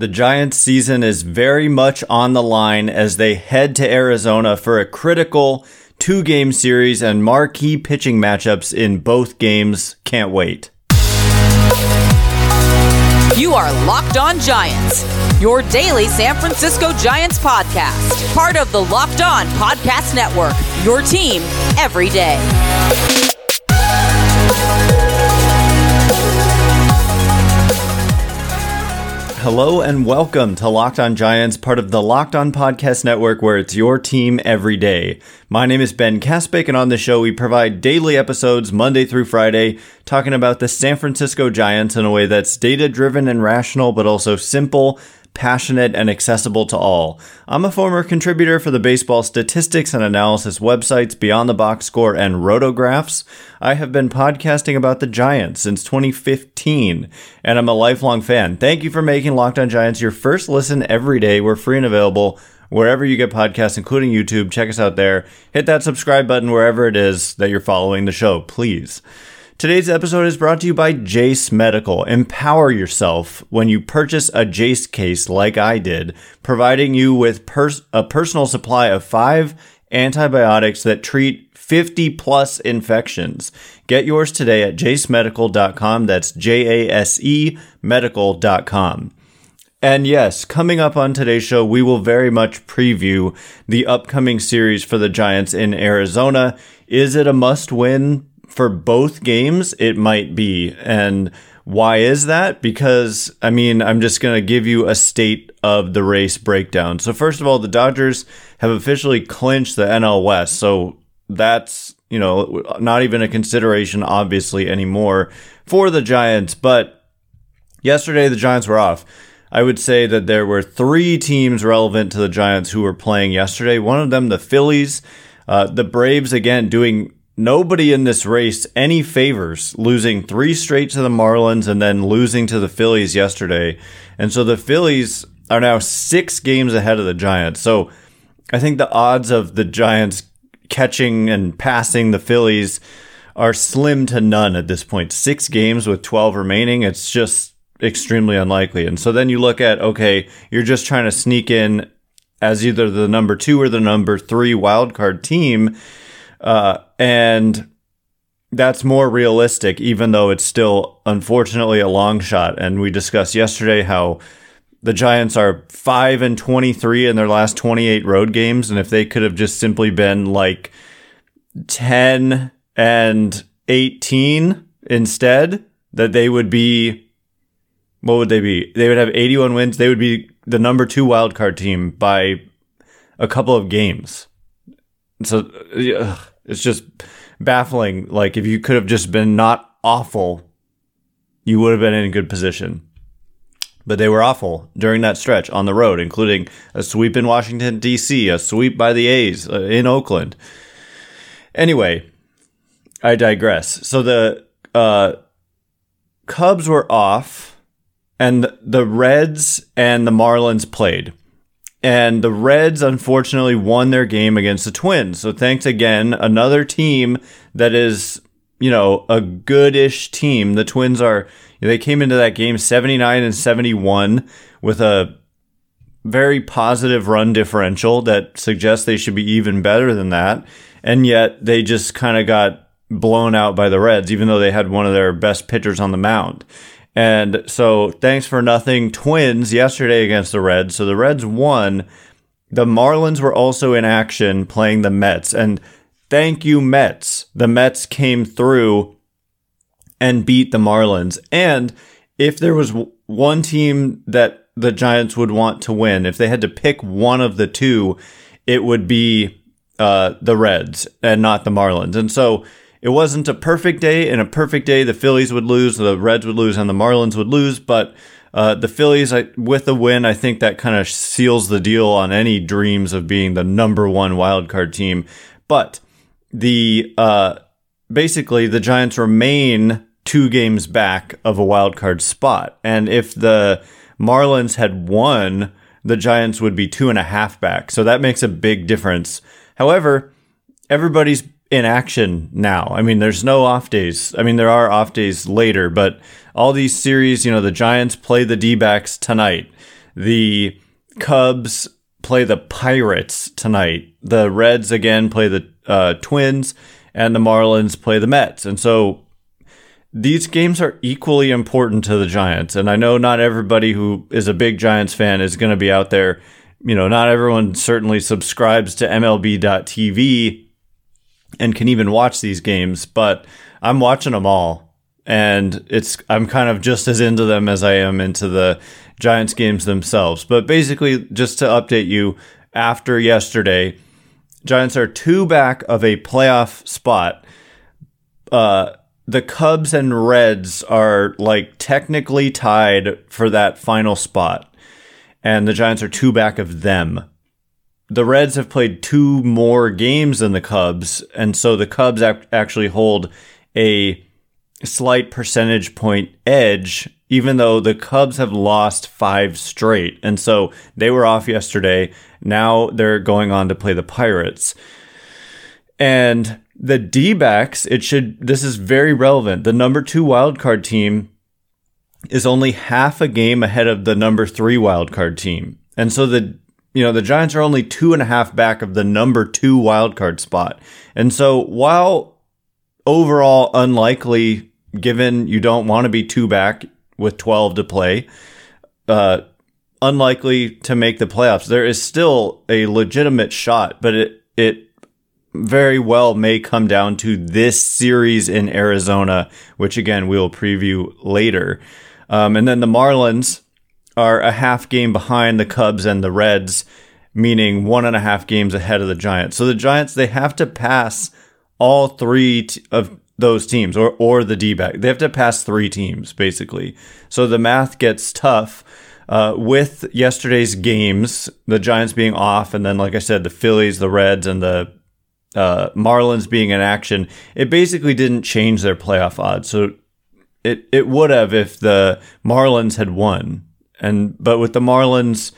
The Giants' season is very much on the line as they head to Arizona for a critical two game series and marquee pitching matchups in both games. Can't wait. You are Locked On Giants, your daily San Francisco Giants podcast, part of the Locked On Podcast Network, your team every day. Hello and welcome to Locked On Giants, part of the Locked On Podcast Network, where it's your team every day. My name is Ben Kaspick, and on the show, we provide daily episodes Monday through Friday, talking about the San Francisco Giants in a way that's data driven and rational, but also simple passionate, and accessible to all. I'm a former contributor for the baseball statistics and analysis websites Beyond the Box Score and Rotographs. I have been podcasting about the Giants since 2015, and I'm a lifelong fan. Thank you for making Locked on Giants your first listen every day. We're free and available wherever you get podcasts, including YouTube. Check us out there. Hit that subscribe button wherever it is that you're following the show, please. Today's episode is brought to you by Jase Medical. Empower yourself when you purchase a Jase case like I did, providing you with pers- a personal supply of five antibiotics that treat 50 plus infections. Get yours today at jasemedical.com. That's J A S E medical.com. And yes, coming up on today's show, we will very much preview the upcoming series for the Giants in Arizona. Is it a must win? For both games, it might be. And why is that? Because, I mean, I'm just going to give you a state of the race breakdown. So, first of all, the Dodgers have officially clinched the NL West. So, that's, you know, not even a consideration, obviously, anymore for the Giants. But yesterday, the Giants were off. I would say that there were three teams relevant to the Giants who were playing yesterday. One of them, the Phillies. Uh, the Braves, again, doing nobody in this race any favors, losing three straight to the Marlins and then losing to the Phillies yesterday. And so the Phillies are now six games ahead of the Giants. So I think the odds of the Giants catching and passing the Phillies are slim to none at this point. Six games with 12 remaining, it's just extremely unlikely. And so then you look at, okay, you're just trying to sneak in as either the number two or the number three wildcard team uh, and that's more realistic, even though it's still unfortunately a long shot. And we discussed yesterday how the Giants are 5 and 23 in their last 28 road games. And if they could have just simply been like 10 and 18 instead, that they would be, what would they be? They would have 81 wins. They would be the number two wildcard team by a couple of games. So it's just baffling. Like if you could have just been not awful, you would have been in a good position. But they were awful during that stretch on the road, including a sweep in Washington D.C., a sweep by the A's uh, in Oakland. Anyway, I digress. So the uh, Cubs were off, and the Reds and the Marlins played. And the Reds unfortunately won their game against the Twins. So thanks again. Another team that is, you know, a goodish team. The Twins are, they came into that game 79 and 71 with a very positive run differential that suggests they should be even better than that. And yet they just kind of got blown out by the Reds, even though they had one of their best pitchers on the mound. And so thanks for nothing Twins yesterday against the Reds. So the Reds won. The Marlins were also in action playing the Mets. And thank you, Mets. The Mets came through and beat the Marlins. And if there was one team that the Giants would want to win, if they had to pick one of the two, it would be uh, the Reds and not the Marlins. And so it wasn't a perfect day. In a perfect day, the Phillies would lose, the Reds would lose, and the Marlins would lose. But uh, the Phillies, I, with a win, I think that kind of seals the deal on any dreams of being the number one wild card team. But the uh, basically the Giants remain two games back of a wild card spot, and if the Marlins had won, the Giants would be two and a half back. So that makes a big difference. However, everybody's in action now. I mean, there's no off days. I mean, there are off days later, but all these series, you know, the Giants play the D backs tonight. The Cubs play the Pirates tonight. The Reds again play the uh, Twins, and the Marlins play the Mets. And so these games are equally important to the Giants. And I know not everybody who is a big Giants fan is going to be out there. You know, not everyone certainly subscribes to MLB.tv and can even watch these games, but I'm watching them all. And it's, I'm kind of just as into them as I am into the Giants games themselves. But basically, just to update you, after yesterday, Giants are two back of a playoff spot. Uh, the Cubs and Reds are like technically tied for that final spot, and the Giants are two back of them. The Reds have played two more games than the Cubs, and so the Cubs actually hold a slight percentage point edge, even though the Cubs have lost five straight. And so they were off yesterday. Now they're going on to play the Pirates. And the D it should, this is very relevant. The number two wildcard team is only half a game ahead of the number three wildcard team. And so the, you know, the Giants are only two and a half back of the number two wildcard spot. And so while overall unlikely, given you don't want to be two back with 12 to play, uh, unlikely to make the playoffs, there is still a legitimate shot, but it, it very well may come down to this series in Arizona, which again we'll preview later. Um, and then the Marlins are a half game behind the Cubs and the Reds, meaning one and a half games ahead of the Giants. So the Giants they have to pass all three t- of those teams, or or the D back. They have to pass three teams basically. So the math gets tough. Uh, with yesterday's games, the Giants being off, and then, like I said, the Phillies, the Reds, and the uh, Marlins being in action, it basically didn't change their playoff odds. So it it would have if the Marlins had won, and but with the Marlins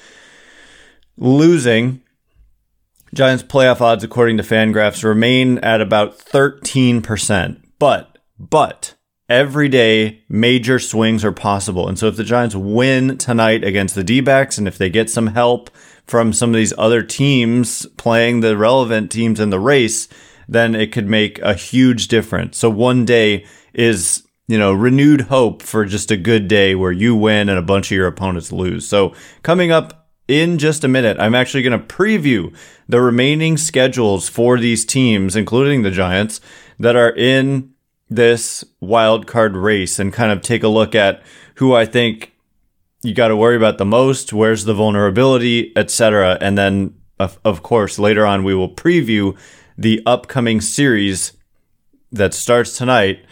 losing, Giants playoff odds according to Fangraphs remain at about thirteen percent. But but every day major swings are possible, and so if the Giants win tonight against the D-backs, and if they get some help from some of these other teams playing the relevant teams in the race, then it could make a huge difference. So one day is, you know, renewed hope for just a good day where you win and a bunch of your opponents lose. So coming up in just a minute, I'm actually going to preview the remaining schedules for these teams, including the Giants, that are in this wild card race and kind of take a look at who I think you got to worry about the most, where's the vulnerability, etc. And then, of, of course, later on, we will preview the upcoming series that starts tonight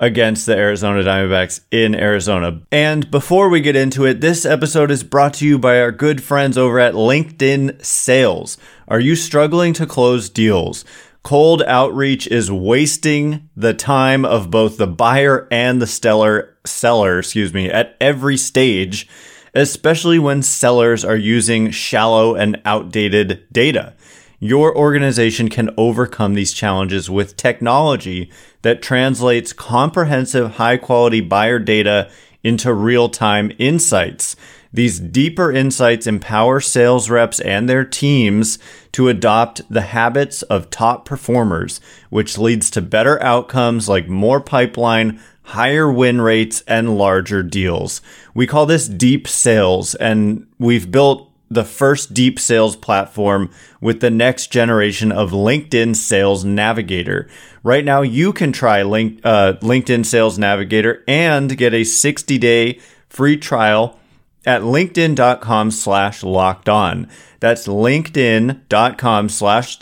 against the Arizona Diamondbacks in Arizona. And before we get into it, this episode is brought to you by our good friends over at LinkedIn Sales. Are you struggling to close deals? Cold outreach is wasting the time of both the buyer and the stellar seller, excuse me, at every stage, especially when sellers are using shallow and outdated data. Your organization can overcome these challenges with technology that translates comprehensive high quality buyer data into real time insights. These deeper insights empower sales reps and their teams to adopt the habits of top performers, which leads to better outcomes like more pipeline, higher win rates, and larger deals. We call this deep sales, and we've built the first deep sales platform with the next generation of LinkedIn Sales Navigator. Right now, you can try link, uh, LinkedIn Sales Navigator and get a 60 day free trial at linkedin.com slash locked on. That's linkedin.com slash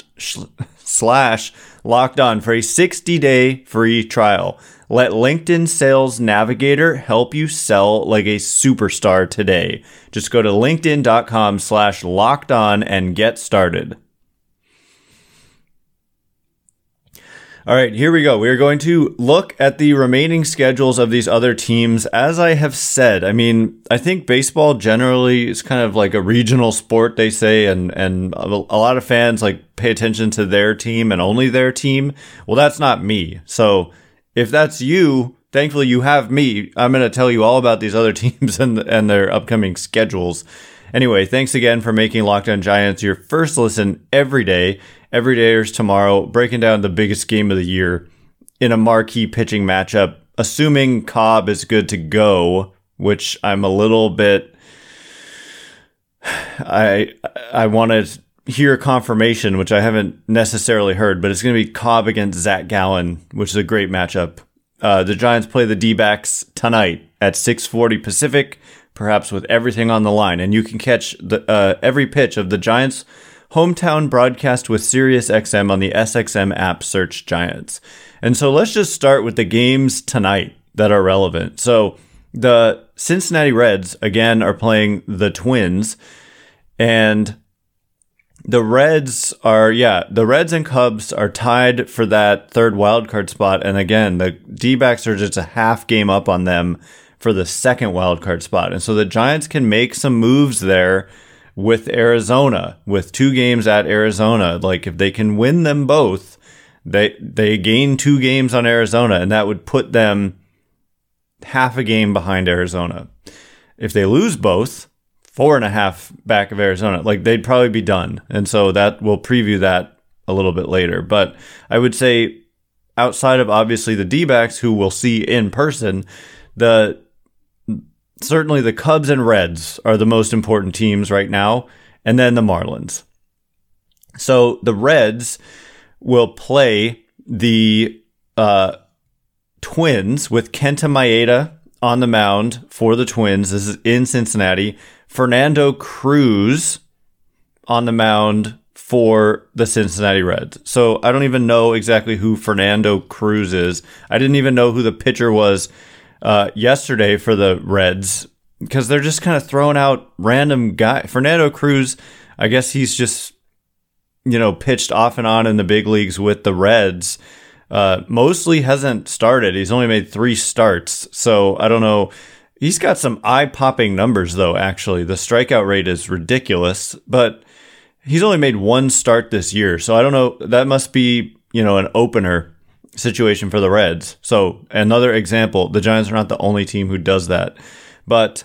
slash locked on for a 60 day free trial. Let LinkedIn Sales Navigator help you sell like a superstar today. Just go to linkedin.com slash locked on and get started. All right, here we go. We are going to look at the remaining schedules of these other teams. As I have said, I mean, I think baseball generally is kind of like a regional sport, they say, and, and a lot of fans like pay attention to their team and only their team. Well, that's not me. So if that's you, thankfully you have me. I'm going to tell you all about these other teams and and their upcoming schedules. Anyway, thanks again for making Locked On Giants your first listen every day. Every day is tomorrow, breaking down the biggest game of the year in a marquee pitching matchup. Assuming Cobb is good to go, which I'm a little bit. I I want to hear confirmation, which I haven't necessarily heard, but it's going to be Cobb against Zac Gallen, which is a great matchup. Uh, the Giants play the D-backs tonight at 6:40 Pacific, perhaps with everything on the line, and you can catch the uh, every pitch of the Giants' hometown broadcast with SiriusXM on the SXM app. Search Giants. And so let's just start with the games tonight that are relevant. So the Cincinnati Reds again are playing the Twins, and the Reds are, yeah, the Reds and Cubs are tied for that third wildcard spot. And again, the D backs are just a half game up on them for the second wildcard spot. And so the Giants can make some moves there with Arizona, with two games at Arizona. Like if they can win them both, they they gain two games on Arizona, and that would put them half a game behind Arizona. If they lose both, four and a half back of Arizona. Like they'd probably be done. And so that we'll preview that a little bit later. But I would say outside of obviously the D backs who we'll see in person, the certainly the Cubs and Reds are the most important teams right now, and then the Marlins. So the Reds will play the uh, Twins with Kenta Maeda on the mound for the Twins. This is in Cincinnati. Fernando Cruz on the mound for the Cincinnati Reds. So I don't even know exactly who Fernando Cruz is. I didn't even know who the pitcher was uh, yesterday for the Reds because they're just kind of throwing out random guy. Fernando Cruz, I guess he's just you know pitched off and on in the big leagues with the Reds. Uh, mostly hasn't started. He's only made three starts, so I don't know He's got some eye popping numbers, though, actually. The strikeout rate is ridiculous, but he's only made one start this year. So I don't know. That must be, you know, an opener situation for the Reds. So another example the Giants are not the only team who does that. But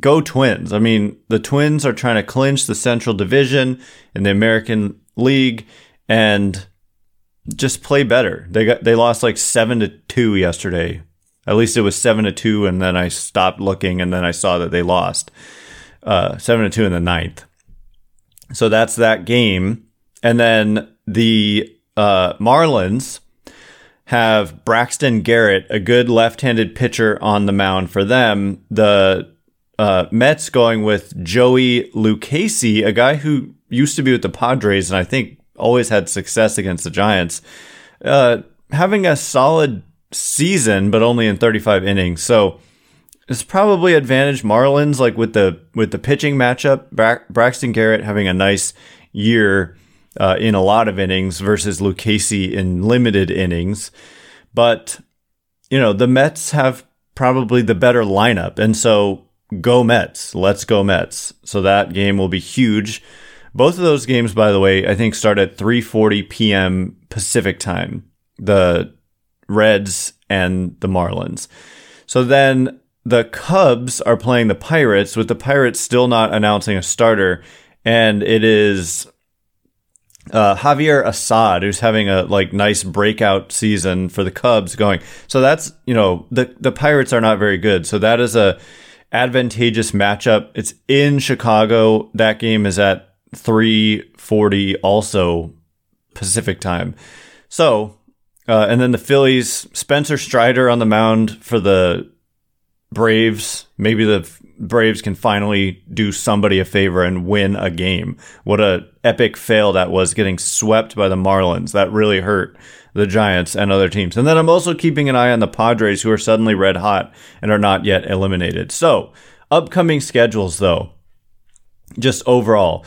go Twins. I mean, the Twins are trying to clinch the Central Division in the American League and just play better. They got they lost like 7 to 2 yesterday at least it was seven to two, and then I stopped looking, and then I saw that they lost uh, seven to two in the ninth. So that's that game, and then the uh, Marlins have Braxton Garrett, a good left-handed pitcher on the mound for them. The uh, Mets going with Joey Lucchesi, a guy who used to be with the Padres and I think always had success against the Giants. Uh, having a solid season, but only in 35 innings. So it's probably advantage Marlins, like with the with the pitching matchup. Bra- Braxton Garrett having a nice year uh, in a lot of innings versus Lucchesi in limited innings, but you know the Mets have probably the better lineup, and so go Mets. Let's go Mets. So that game will be huge. Both of those games, by the way, I think start at 3:40 p.m. Pacific time. The Reds, and the Marlins. So then the Cubs are playing the Pirates, with the Pirates still not announcing a starter, and it is uh, Javier Assad who's having a like nice breakout season for the Cubs going. So that's you know the the Pirates are not very good. So that is a advantageous matchup. It's in Chicago. That game is at 3:40 also Pacific time. So uh, and then the Phillies, Spencer Strider on the mound for the Braves. Maybe the Braves can finally do somebody a favor and win a game. What a epic fail that was getting swept by the Marlins. That really hurt the Giants and other teams. And then I'm also keeping an eye on the Padres who are suddenly red hot and are not yet eliminated. So, upcoming schedules though. Just overall,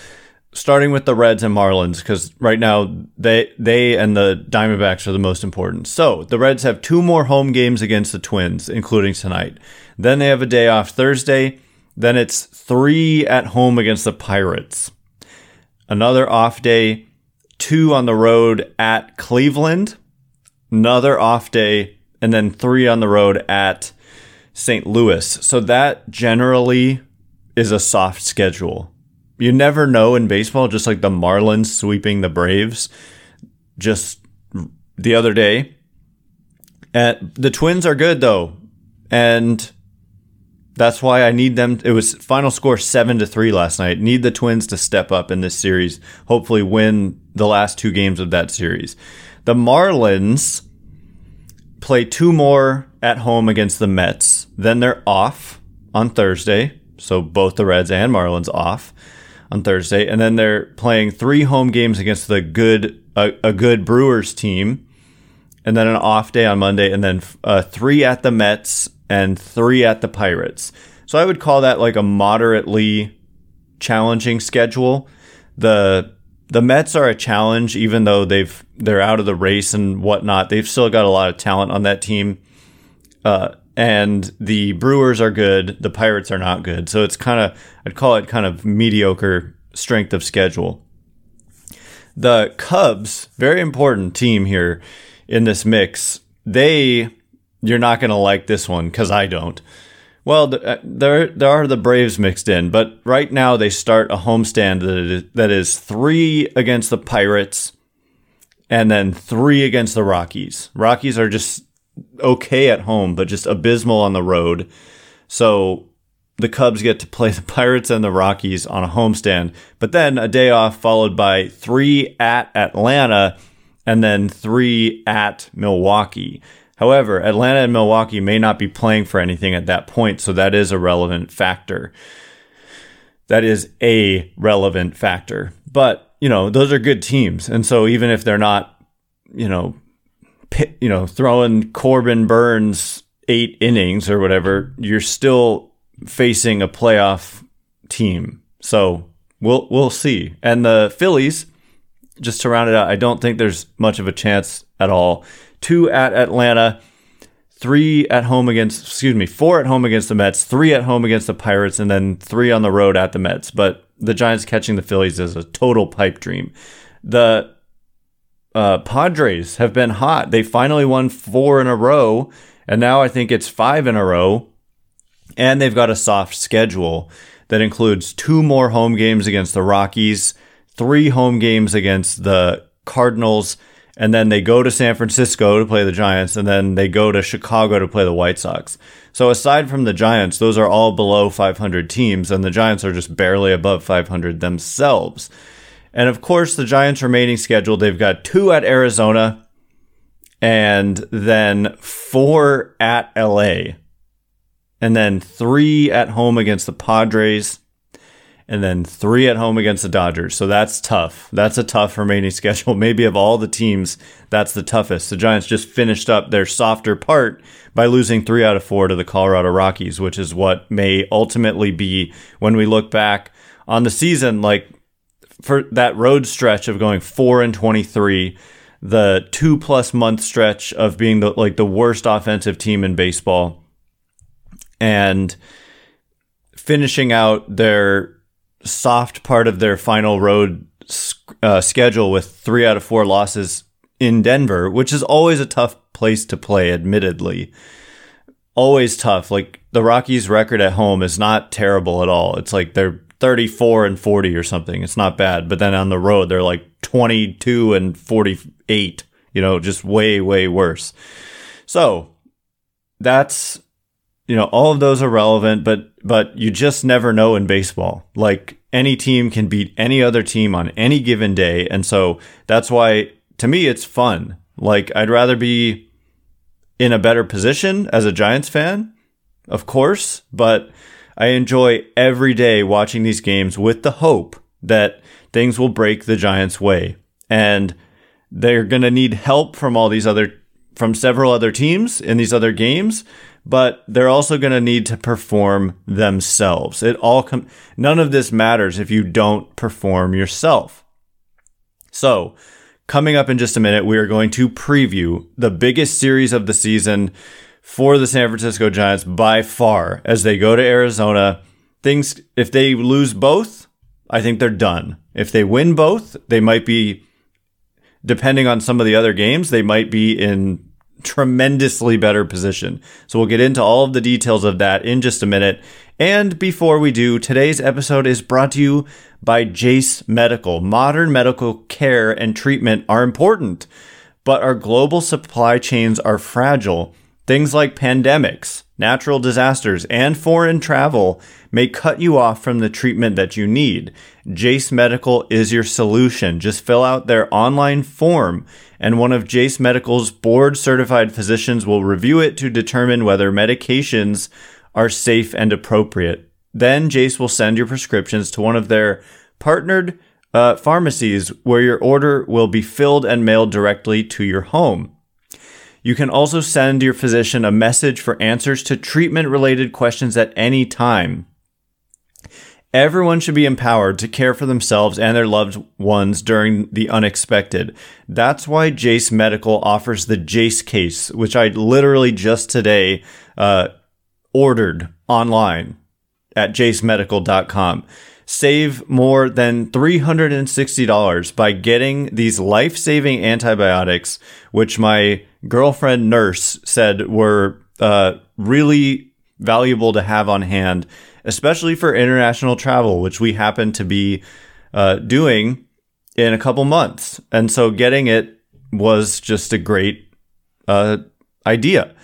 starting with the Reds and Marlins because right now they they and the Diamondbacks are the most important. So the Reds have two more home games against the Twins, including tonight. Then they have a day off Thursday. Then it's three at home against the Pirates. Another off day, two on the road at Cleveland. Another off day, and then three on the road at St. Louis. So that generally is a soft schedule. You never know in baseball, just like the Marlins sweeping the Braves just the other day. And the Twins are good though. And that's why I need them. It was final score seven to three last night. Need the Twins to step up in this series. Hopefully, win the last two games of that series. The Marlins play two more at home against the Mets. Then they're off on Thursday. So both the Reds and Marlins off on Thursday, and then they're playing three home games against the good a, a good Brewers team, and then an off day on Monday, and then uh, three at the Mets and three at the Pirates. So I would call that like a moderately challenging schedule. The the Mets are a challenge, even though they've they're out of the race and whatnot. They've still got a lot of talent on that team. Uh, and the Brewers are good. The Pirates are not good. So it's kind of I'd call it kind of mediocre strength of schedule. The Cubs, very important team here in this mix. They you're not going to like this one because I don't. Well, uh, there there are the Braves mixed in, but right now they start a homestand that is, that is three against the Pirates, and then three against the Rockies. Rockies are just okay at home, but just abysmal on the road. So the Cubs get to play the Pirates and the Rockies on a homestand, but then a day off followed by three at Atlanta and then three at Milwaukee. However, Atlanta and Milwaukee may not be playing for anything at that point, so that is a relevant factor. That is a relevant factor. But, you know, those are good teams. And so even if they're not, you know, you know, throwing Corbin Burnes eight innings or whatever, you're still facing a playoff team. So we'll we'll see. And the Phillies, just to round it out, I don't think there's much of a chance at all two at Atlanta, three at home against, excuse me, four at home against the Mets, three at home against the Pirates, and then three on the road at the Mets. But the Giants catching the Phillies is a total pipe dream. The uh, Padres have been hot. They finally won four in a row, and now I think it's five in a row. And they've got a soft schedule that includes two more home games against the Rockies, three home games against the Cardinals, and then they go to San Francisco to play the Giants, and then they go to Chicago to play the White Sox. So aside from the Giants, those are all below 500 teams, and the Giants are just barely above 500 themselves. And of course, the Giants' remaining schedule, they've got two at Arizona, and then four at LA, and then three at home against the Padres and then three at home against the Dodgers. So that's tough. That's a tough remaining schedule. Maybe of all the teams, that's the toughest. The Giants just finished up their softer part by losing three out of four to the Colorado Rockies, which is what may ultimately be when we look back on the season, like for that road stretch of going four and 23, the two plus month stretch of being the, like the worst offensive team in baseball and finishing out their soft part of their final road uh, schedule with three out of four losses in Denver, which is always a tough place to play, admittedly. Always tough. Like the Rockies' record at home is not terrible at all. It's like they're 34 and 40 or something. It's not bad. But then on the road, they're like 22 and 48, you know, just way, way worse. So that's you know, all of those are relevant, but but you just never know in baseball. Like any team can beat any other team on any given day, and so that's why to me it's fun. Like I'd rather be in a better position as a Giants fan, of course, but I enjoy every day watching these games with the hope that things will break the Giants' way. And they're going to need help from all these other from several other teams in these other games but they're also going to need to perform themselves. It all none of this matters if you don't perform yourself. So, coming up in just a minute, we are going to preview the biggest series of the season for the San Francisco Giants by far as they go to Arizona. Things if they lose both, I think they're done. If they win both, they might be depending on some of the other games, they might be in tremendously better position. So we'll get into all of the details of that in just a minute. And before we do, today's episode is brought to you by Jase Medical. Modern medical care and treatment are important, but our global supply chains are fragile. Things like pandemics, natural disasters, and foreign travel may cut you off from the treatment that you need. Jase Medical is your solution. Just fill out their online form, and one of Jase Medical's board certified physicians will review it to determine whether medications are safe and appropriate. Then Jase will send your prescriptions to one of their partnered uh, pharmacies where your order will be filled and mailed directly to your home. You can also send your physician a message for answers to treatment related questions at any time. Everyone should be empowered to care for themselves and their loved ones during the unexpected. That's why Jase Medical offers the Jase case, which I literally just today uh, ordered online at jasemedical.com. Save more than $360 by getting these life saving antibiotics, which my girlfriend nurse said were uh, really valuable to have on hand, especially for international travel, which we happen to be uh, doing in a couple months. And so getting it was just a great uh, idea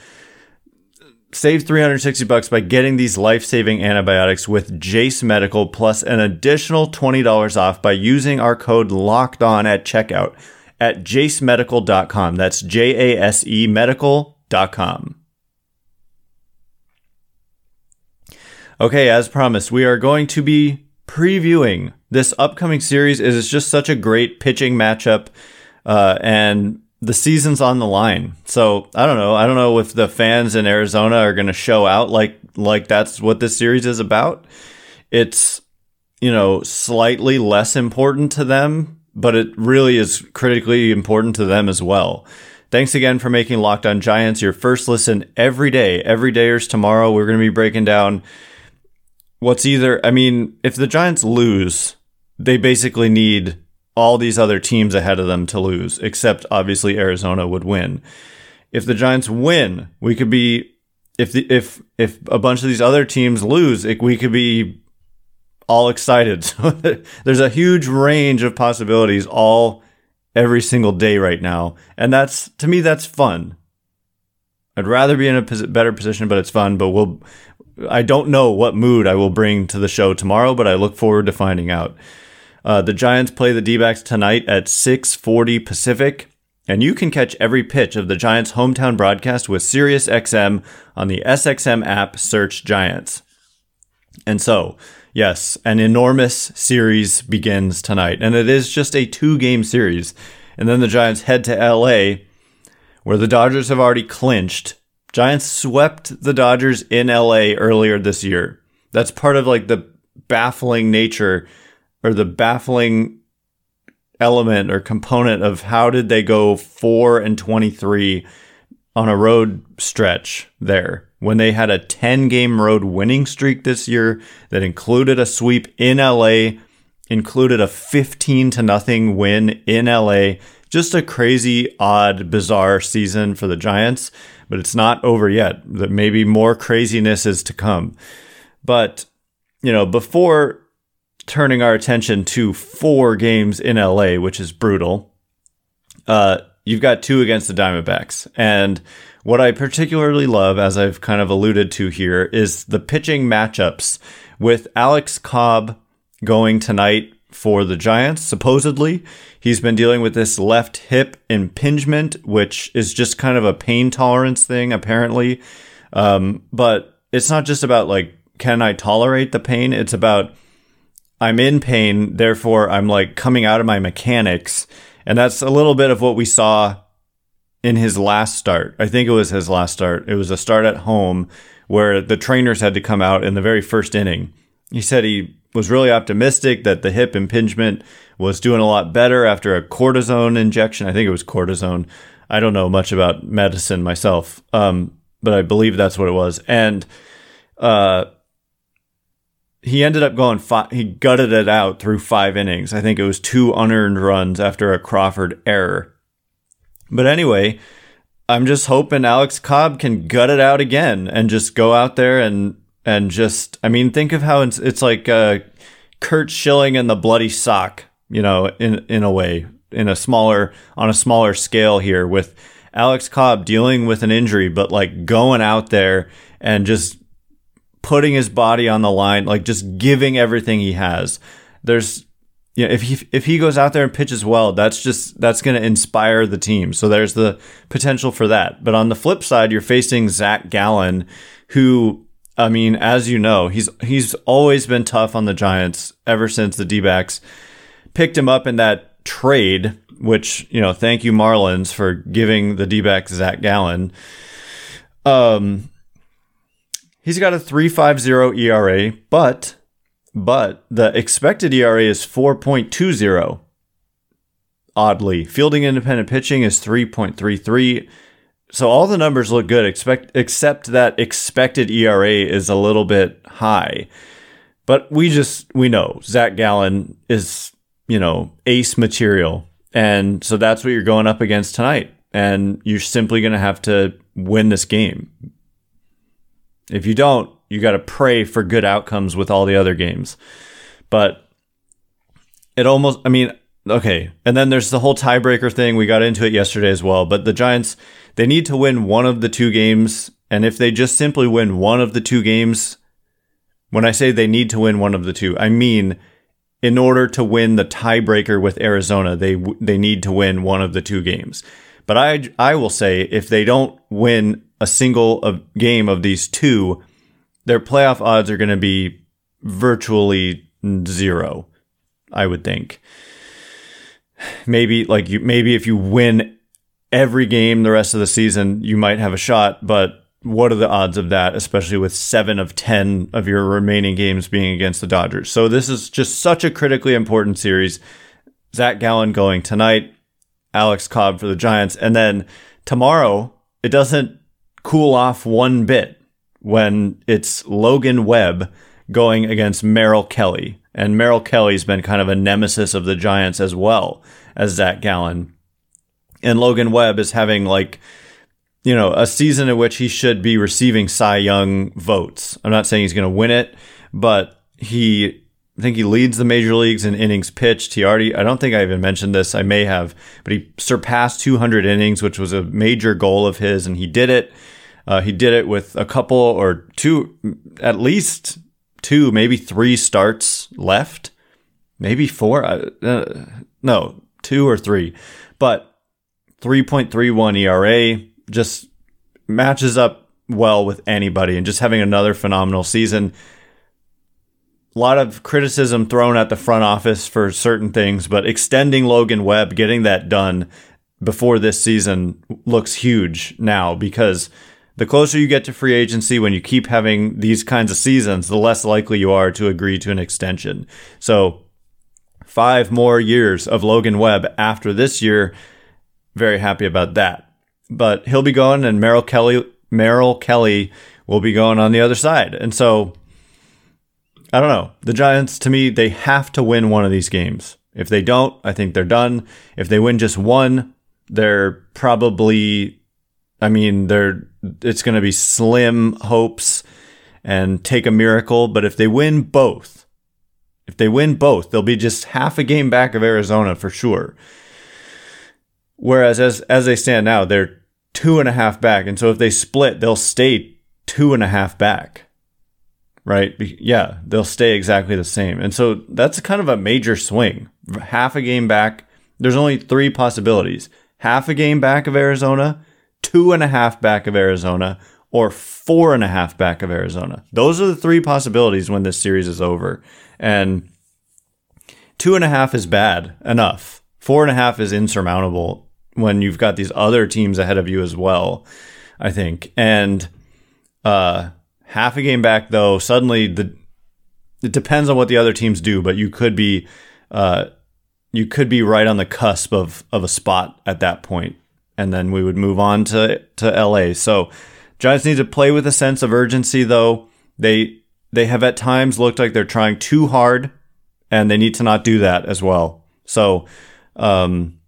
save 360 bucks by getting these life-saving antibiotics with Jase Medical plus an additional $20 off by using our code locked on at checkout at jasemedical.com. That's J A S E medical.com. Okay, as promised, we are going to be previewing this upcoming series. It is just such a great pitching matchup. Uh, and the season's on the line. So I don't know. I don't know if the fans in Arizona are going to show out like like that's what this series is about. It's you know slightly less important to them, but it really is critically important to them as well. Thanks again for making Locked On Giants your first listen every day. Every day is tomorrow. We're going to be breaking down what's either. I mean, if the Giants lose, they basically need all these other teams ahead of them to lose, except obviously Arizona would win. If the Giants win, we could be if the if if a bunch of these other teams lose, it, we could be all excited. So there's a huge range of possibilities all every single day right now, and that's to me that's fun. I'd rather be in a better position, but it's fun. But we'll I don't know what mood I will bring to the show tomorrow, but I look forward to finding out. Uh, the Giants play the D-backs tonight at 6:40 Pacific, and you can catch every pitch of the Giants' hometown broadcast with SiriusXM on the SXM app. Search Giants. And so, yes, an enormous series begins tonight, and it is just a two-game series. And then the Giants head to LA, where the Dodgers have already clinched. Giants swept the Dodgers in LA earlier this year. That's part of like the baffling nature or the baffling element or component of how did they go 4 and 23 on a road stretch there when they had a 10 game road winning streak this year that included a sweep in LA, included a 15 to nothing win in LA. Just a crazy, odd, bizarre season for the Giants, but it's not over yet. That maybe more craziness is to come. But, you know, before turning our attention to four games in LA, which is brutal. Uh, you've got two against the Diamondbacks. And what I particularly love, as I've kind of alluded to here, is the pitching matchups with Alex Cobb going tonight for the Giants, supposedly. He's been dealing with this left hip impingement, which is just kind of a pain tolerance thing, apparently. Um, but it's not just about like, can I tolerate the pain? It's about I'm in pain, therefore I'm like coming out of my mechanics. And that's a little bit of what we saw in his last start. I think it was his last start. It was a start at home where the trainers had to come out in the very first inning. He said he was really optimistic that the hip impingement was doing a lot better after a cortisone injection. I think it was cortisone. I don't know much about medicine myself, um, but I believe that's what it was. And uh, he ended up going he gutted it out through five innings. I think it was two unearned runs after a Crawford error. But anyway, I'm just hoping Alex Cobb can gut it out again and just go out there and and just I mean think of how it's, it's like uh, Curt Schilling and the bloody sock, you know, in in a way, in a smaller on a smaller scale here with Alex Cobb dealing with an injury, but like going out there and just putting his body on the line, like just giving everything he has. There's if he if he goes out there and pitches well, that's just that's going to inspire the team. So there's the potential for that. But on the flip side, you're facing Zac Gallen, who I mean, as you know, he's he's always been tough on the Giants ever since the D-backs picked him up in that trade. Which you know, thank you Marlins for giving the D-backs Zac Gallen. Um, he's got a three five zero ERA, but but the expected ERA is 4.20. Oddly, fielding independent pitching is 3.33. So all the numbers look good, expect, except that expected ERA is a little bit high. But we just we know Zac Gallen is you know ace material, and so that's what you're going up against tonight, and you're simply going to have to win this game. If you don't, you got to pray for good outcomes with all the other games. But it almost, I mean, okay. And then there's the whole tiebreaker thing. We got into it yesterday as well. But the Giants, they need to win one of the two games. And if they just simply win one of the two games, when I say they need to win one of the two, I mean, in order to win the tiebreaker with Arizona, they they need to win one of the two games. But I I will say if they don't win a single of game of these two, their playoff odds are going to be virtually zero, I would think. Maybe like you, maybe if you win every game the rest of the season, you might have a shot, but what are the odds of that, especially with seven of 10 of your remaining games being against the Dodgers? So this is just such a critically important series. Zac Gallen going tonight, Alex Cobb for the Giants. And then tomorrow, it doesn't cool off one bit when it's Logan Webb going against Merrill Kelly. And Merrill Kelly's been kind of a nemesis of the Giants as well as Zac Gallen. And Logan Webb is having like, you know, a season in which he should be receiving Cy Young votes. I'm not saying he's going to win it, but he, I think he leads the major leagues in innings pitched. He already, I don't think I even mentioned this. I may have, but he surpassed 200 innings, which was a major goal of his, and he did it. Uh, he did it with a couple or two, at least two, maybe three starts left, maybe four. Uh, uh no, two or three, but 3.31 ERA just matches up well with anybody and just having another phenomenal season. A lot of criticism thrown at the front office for certain things, but extending Logan Webb, getting that done before this season looks huge now because the closer you get to free agency, when you keep having these kinds of seasons, the less likely you are to agree to an extension. So, five more years of Logan Webb after this year. Very happy about that. But he'll be going, and Merrill Kelly, Merrill Kelly will be going on the other side. And so, I don't know. The Giants, to me, they have to win one of these games. If they don't, I think they're done. If they win just one, they're probably I mean, they're it's going to be slim hopes and take a miracle, but if they win both, if they win both, they'll be just half a game back of Arizona for sure. Whereas as as they stand now, they're two and a half back, and so if they split, they'll stay two and a half back. Right? Yeah, they'll stay exactly the same. And so that's kind of a major swing. Half a game back. There's only three possibilities. Half a game back of Arizona, two and a half back of Arizona, or four and a half back of Arizona. Those are the three possibilities when this series is over. And two and a half is bad enough. Four and a half is insurmountable when you've got these other teams ahead of you as well, I think. And uh, half a game back, though, suddenly the it depends on what the other teams do, but you could be uh, you could be right on the cusp of of a spot at that point and then we would move on to to LA. So Giants need to play with a sense of urgency though. They they have at times looked like they're trying too hard and they need to not do that as well. So um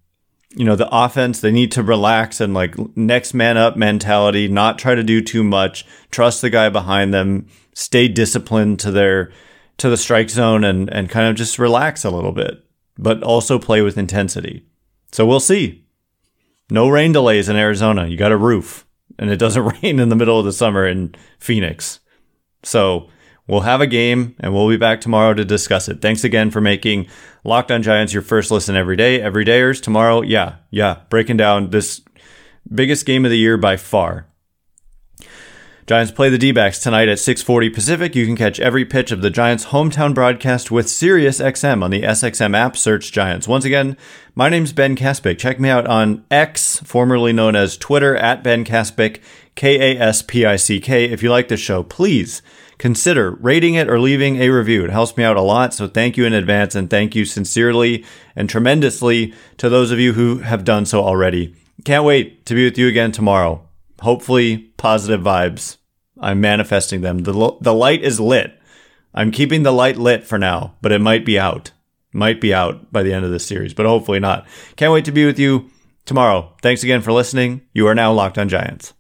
you know, the offense, they need to relax and like next man up mentality, not try to do too much, trust the guy behind them, stay disciplined to their to the strike zone and and kind of just relax a little bit, but also play with intensity. So we'll see. No rain delays in Arizona. You got a roof and it doesn't rain in the middle of the summer in Phoenix. So we'll have a game and we'll be back tomorrow to discuss it. Thanks again for making Locked on Giants your first listen every day. Everydayers tomorrow. Yeah, yeah. Breaking down this biggest game of the year by far. Giants play the D-backs tonight at 6:40 Pacific. You can catch every pitch of the Giants' hometown broadcast with SiriusXM on the SXM app. Search Giants. Once again, my name's Ben Kaspick. Check me out on X, formerly known as Twitter, at Ben Kaspick, K A S P I C K. If you like the show, please consider rating it or leaving a review. It helps me out a lot. So thank you in advance and thank you sincerely and tremendously to those of you who have done so already. Can't wait to be with you again tomorrow. Hopefully, positive vibes. I'm manifesting them. The, the light is lit. I'm keeping the light lit for now, but it might be out. Might be out by the end of this series, but hopefully not. Can't wait to be with you tomorrow. Thanks again for listening. You are now locked on Giants.